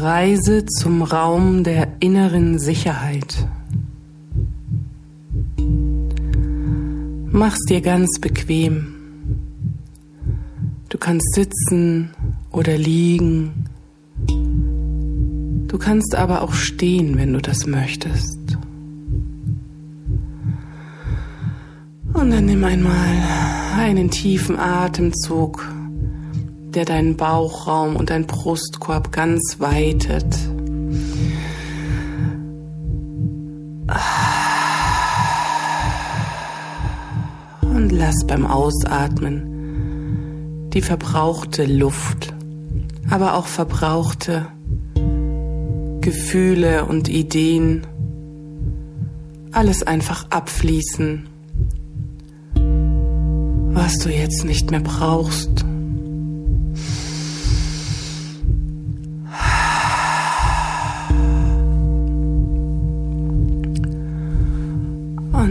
Reise zum Raum der inneren Sicherheit. Mach's dir ganz bequem. Du kannst sitzen oder liegen. Du kannst aber auch stehen, wenn du das möchtest. Und dann nimm einmal einen tiefen Atemzug, der deinen Bauchraum und deinen Brustkorb ganz weitet. Und lass beim Ausatmen die verbrauchte Luft, aber auch verbrauchte Gefühle und Ideen, alles einfach abfließen was du jetzt nicht mehr brauchst.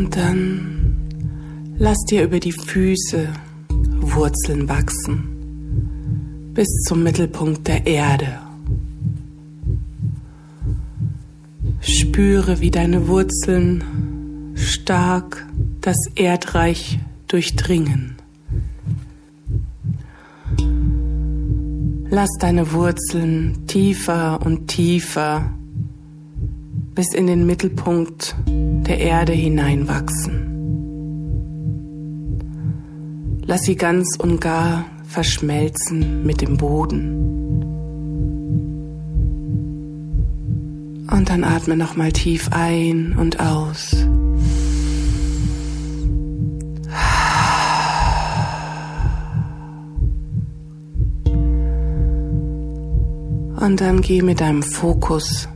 Und dann lass dir über die Füße Wurzeln wachsen bis zum Mittelpunkt der Erde. Spüre, wie deine Wurzeln stark das Erdreich durchdringen. Lass deine Wurzeln tiefer und tiefer bis in den Mittelpunkt der Erde hineinwachsen. Lass sie ganz und gar verschmelzen mit dem Boden. Und dann atme nochmal tief ein und aus. Und dann geh mit deinem Fokus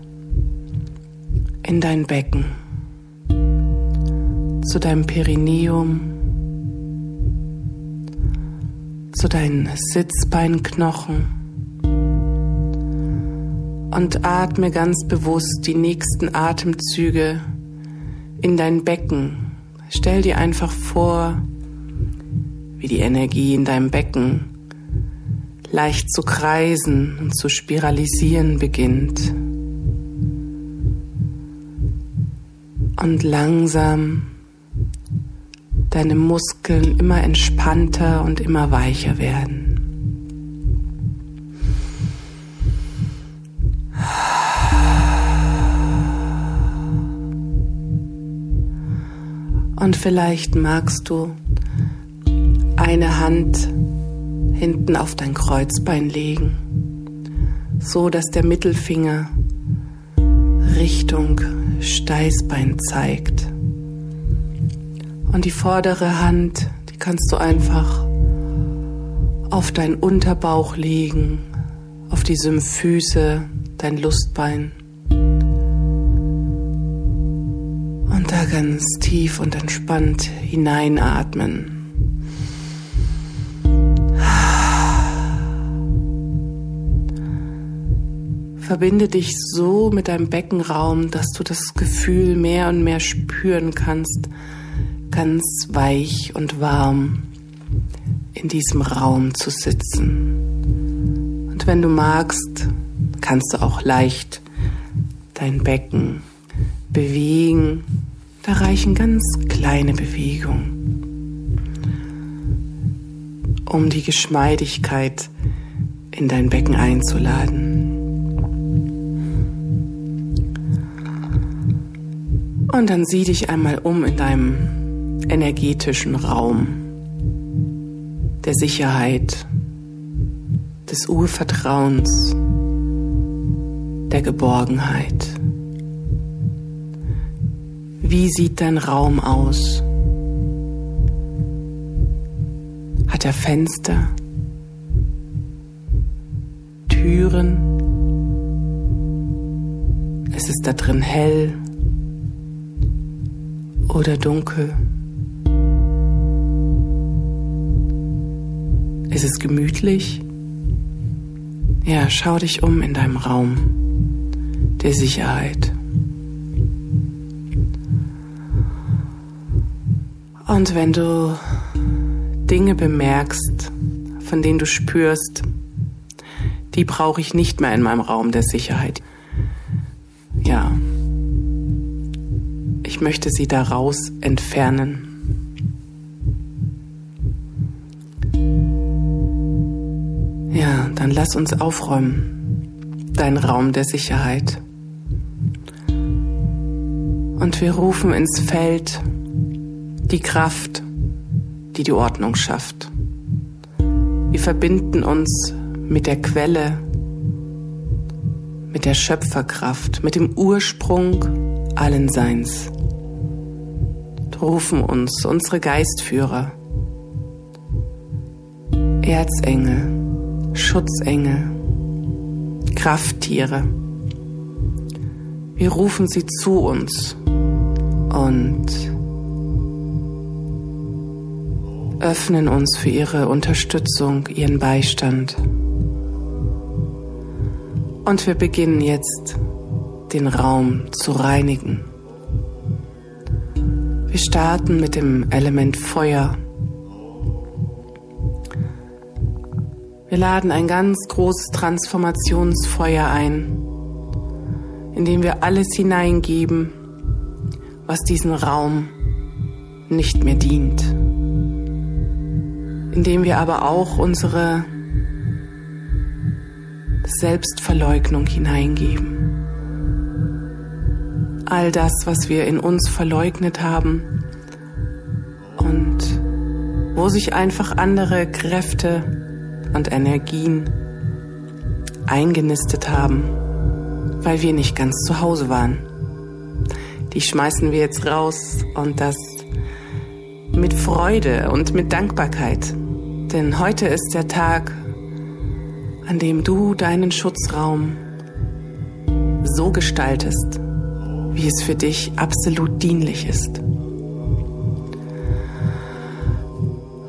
in dein Becken, zu deinem Perineum, zu deinen Sitzbeinknochen und atme ganz bewusst die nächsten Atemzüge in dein Becken. Stell dir einfach vor, wie die Energie in deinem Becken leicht zu kreisen und zu spiralisieren beginnt. Und langsam deine Muskeln immer entspannter und immer weicher werden. Und vielleicht magst du eine Hand hinten auf dein Kreuzbein legen, so dass der Mittelfinger Richtung Steißbein zeigt. Und die vordere Hand, die kannst du einfach auf deinen Unterbauch legen, auf die Symphyse, dein Lustbein. Und da ganz tief und entspannt hineinatmen. Verbinde dich so mit deinem Beckenraum, dass du das Gefühl mehr und mehr spüren kannst, ganz weich und warm in diesem Raum zu sitzen. Und wenn du magst, kannst du auch leicht dein Becken bewegen. Da reichen ganz kleine Bewegungen, um die Geschmeidigkeit in dein Becken einzuladen. Und dann sieh dich einmal um in deinem energetischen Raum der Sicherheit, des Urvertrauens, der Geborgenheit. Wie sieht dein Raum aus? Hat er Fenster? Türen? Ist es da drin hell? Oder dunkel? Ist es gemütlich? Ja, schau dich um in deinem Raum der Sicherheit. Und wenn du Dinge bemerkst, von denen du spürst, Die brauche ich nicht mehr in meinem Raum der Sicherheit. Ich möchte sie daraus entfernen. Ja, dann lass uns aufräumen. Dein Raum der Sicherheit. Und wir rufen ins Feld die Kraft, die die Ordnung schafft. Wir verbinden uns mit der Quelle, mit der Schöpferkraft, mit dem Ursprung allen Seins. Rufen uns unsere Geistführer, Erzengel, Schutzengel, Krafttiere. Wir rufen sie zu uns und öffnen uns für ihre Unterstützung, ihren Beistand. Und wir beginnen jetzt den Raum zu reinigen. Wir starten mit dem Element Feuer. Wir laden ein ganz großes Transformationsfeuer ein, indem wir alles hineingeben, was diesen Raum nicht mehr dient. Indem wir aber auch unsere Selbstverleugnung hineingeben. All das, was wir in uns verleugnet haben und wo sich einfach andere Kräfte und Energien eingenistet haben, weil wir nicht ganz zu Hause waren. Die schmeißen wir jetzt raus und das mit Freude und mit Dankbarkeit. Denn heute ist der Tag, an dem du deinen Schutzraum so gestaltest, wie es für dich absolut dienlich ist.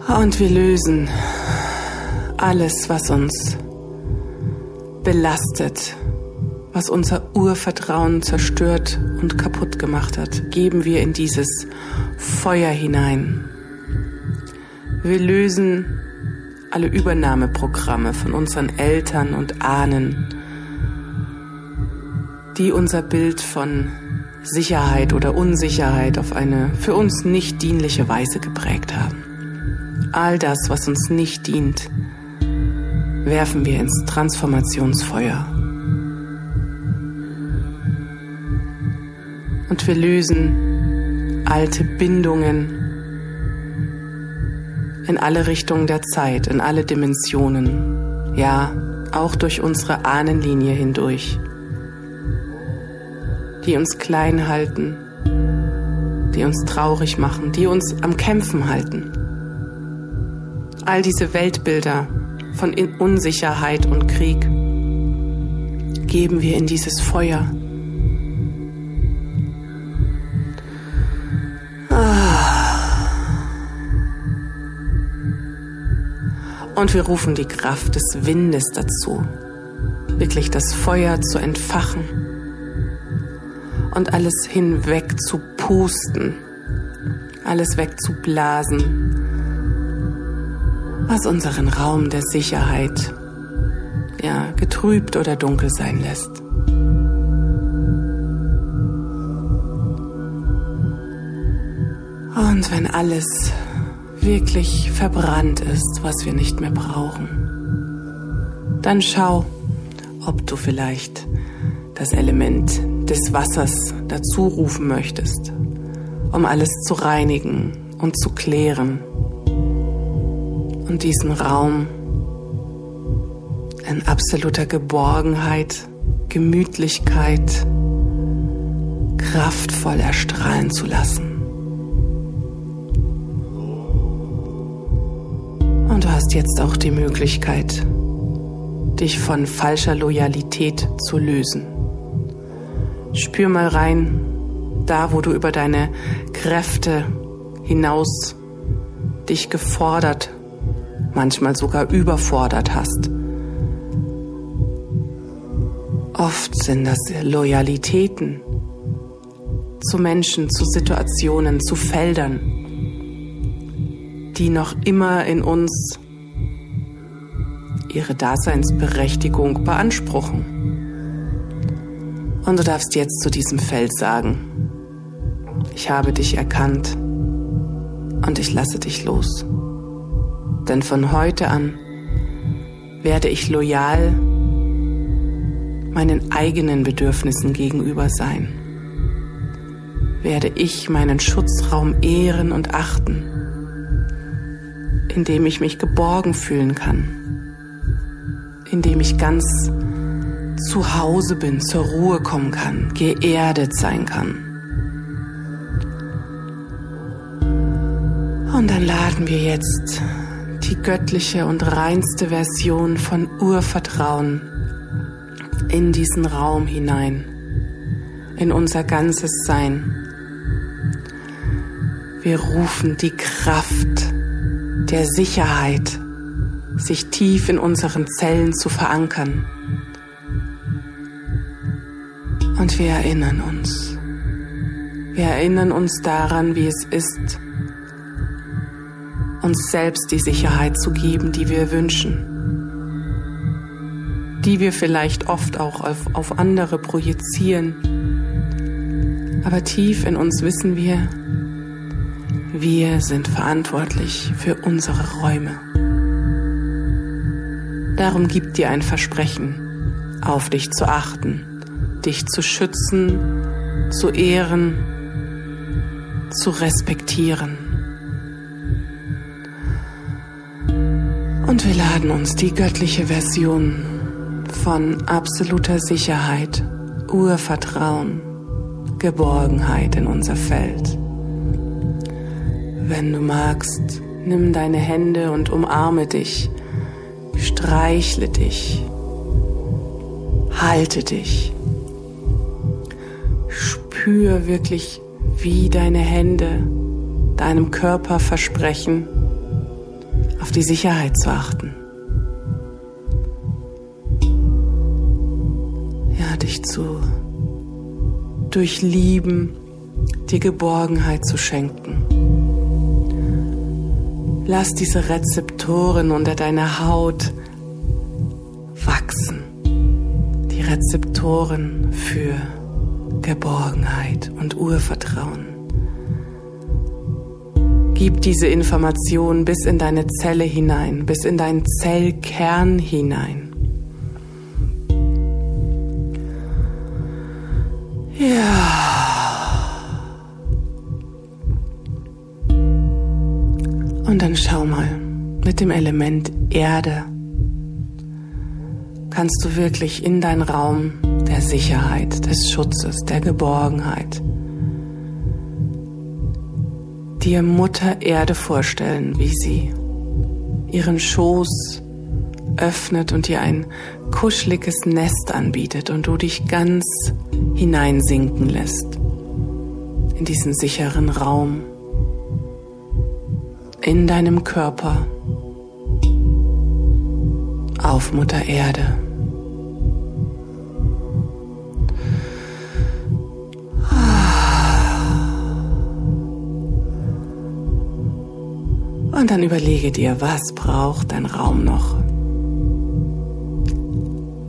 Und wir lösen alles, was uns belastet, was unser Urvertrauen zerstört und kaputt gemacht hat, geben wir in dieses Feuer hinein. Wir lösen alle Übernahmeprogramme von unseren Eltern und Ahnen, die unser Bild von Sicherheit oder Unsicherheit auf eine für uns nicht dienliche Weise geprägt haben. All das, was uns nicht dient, werfen wir ins Transformationsfeuer. Und wir lösen alte Bindungen in alle Richtungen der Zeit, in alle Dimensionen, ja, auch durch unsere Ahnenlinie hindurch, die uns klein halten, die uns traurig machen, die uns am Kämpfen halten. All diese Weltbilder von Unsicherheit und Krieg geben wir in dieses Feuer. Und wir rufen die Kraft des Windes dazu, wirklich das Feuer zu entfachen und alles hinweg zu pusten, alles wegzublasen, was unseren Raum der Sicherheit ja getrübt oder dunkel sein lässt. Und wenn alles wirklich verbrannt ist, was wir nicht mehr brauchen, dann schau, ob du vielleicht das Element des Wassers dazu rufen möchtest, um alles zu reinigen und zu klären und diesen Raum in absoluter Geborgenheit, Gemütlichkeit, kraftvoll erstrahlen zu lassen. Und du hast jetzt auch die Möglichkeit, dich von falscher Loyalität zu lösen. Spür mal rein, da wo du über deine Kräfte hinaus dich gefordert, manchmal sogar überfordert hast. Oft sind das Loyalitäten zu Menschen, zu Situationen, zu Feldern, die noch immer in uns ihre Daseinsberechtigung beanspruchen. Und du darfst jetzt zu diesem Feld sagen, ich habe dich erkannt und ich lasse dich los. Denn von heute an werde ich loyal meinen eigenen Bedürfnissen gegenüber sein. Werde ich meinen Schutzraum ehren und achten, indem ich mich geborgen fühlen kann, indem ich ganz zu Hause bin, zur Ruhe kommen kann, geerdet sein kann. Und dann laden wir jetzt die göttliche und reinste Version von Urvertrauen in diesen Raum hinein, in unser ganzes Sein. Wir rufen die Kraft der Sicherheit, sich tief in unseren Zellen zu verankern. Und wir erinnern uns. Wir erinnern uns daran, wie es ist, uns selbst die Sicherheit zu geben, die wir wünschen, die wir vielleicht oft auch auf, auf andere projizieren. Aber tief in uns wissen wir, wir sind verantwortlich für unsere Räume. Darum gib dir ein Versprechen, auf dich zu achten, dich zu schützen, zu ehren, zu respektieren. Und wir laden uns die göttliche Version von absoluter Sicherheit, Urvertrauen, Geborgenheit in unser Feld. Wenn du magst, nimm deine Hände und umarme dich, streichle dich, halte dich. Spür wirklich, wie deine Hände deinem Körper versprechen, auf die Sicherheit zu achten. Ja, dich zu durchlieben, die Geborgenheit zu schenken. Lass diese Rezeptoren unter deiner Haut wachsen. Die Rezeptoren für Geborgenheit und Urvertrauen. Gib diese Information bis in deine Zelle hinein, bis in deinen Zellkern hinein. Ja. Und dann schau mal, mit dem Element Erde kannst du wirklich in deinen Raum der Sicherheit, des Schutzes, der Geborgenheit, dir Mutter Erde vorstellen, wie sie ihren Schoß öffnet und dir ein kuscheliges Nest anbietet und du dich ganz hineinsinken lässt in diesen sicheren Raum, in deinem Körper, auf Mutter Erde. Und dann überlege dir, was braucht dein Raum noch?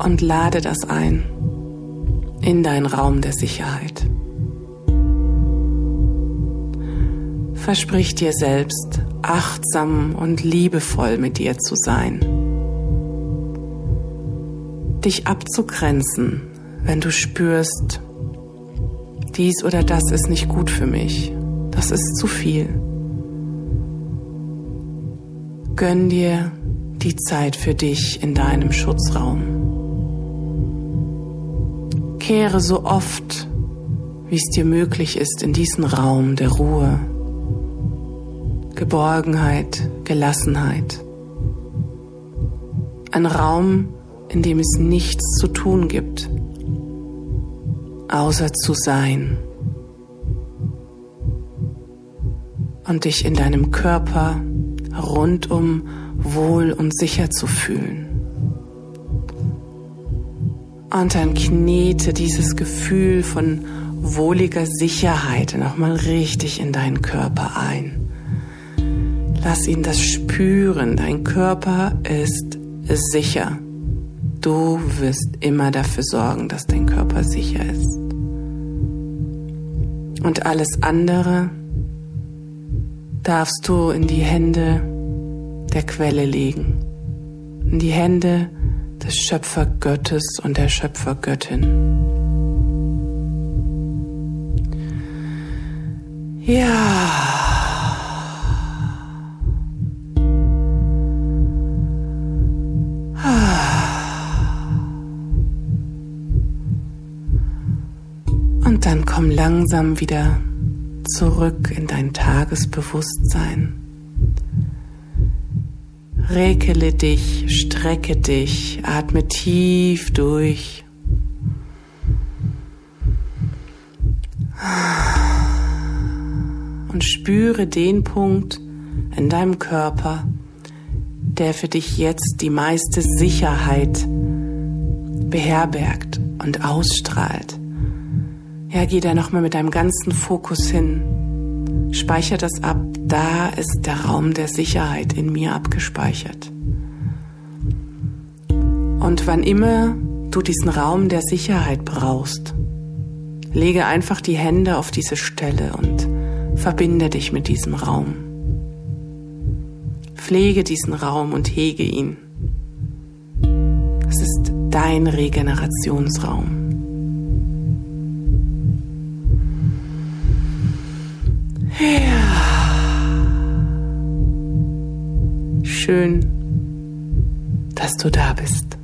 Und lade das ein in deinen Raum der Sicherheit. Versprich dir selbst, achtsam und liebevoll mit dir zu sein. Dich abzugrenzen, wenn du spürst, dies oder das ist nicht gut für mich, das ist zu viel. Gönn dir die Zeit für dich in deinem Schutzraum. Kehre so oft, wie es dir möglich ist, in diesen Raum der Ruhe, Geborgenheit, Gelassenheit. Ein Raum, in dem es nichts zu tun gibt, außer zu sein und dich in deinem Körper rundum wohl und sicher zu fühlen. Und dann knete dieses Gefühl von wohliger Sicherheit nochmal richtig in deinen Körper ein. Lass ihn das spüren. Dein Körper ist sicher. Du wirst immer dafür sorgen, dass dein Körper sicher ist. Und alles andere darfst du in die Hände der Quelle legen, in die Hände des Schöpfergöttes und der Schöpfergöttin. Ja. Und dann komm langsam wieder zurück in dein Tagesbewusstsein. Rekele dich, strecke dich, atme tief durch. Und spüre den Punkt in deinem Körper, der für dich jetzt die meiste Sicherheit beherbergt und ausstrahlt. Ja, geh da nochmal mit deinem ganzen Fokus hin. Speicher das ab. Da ist der Raum der Sicherheit in mir abgespeichert. Und wann immer du diesen Raum der Sicherheit brauchst, lege einfach die Hände auf diese Stelle und verbinde dich mit diesem Raum. Pflege diesen Raum und hege ihn. Es ist dein Regenerationsraum. Ja. Schön, dass du da bist.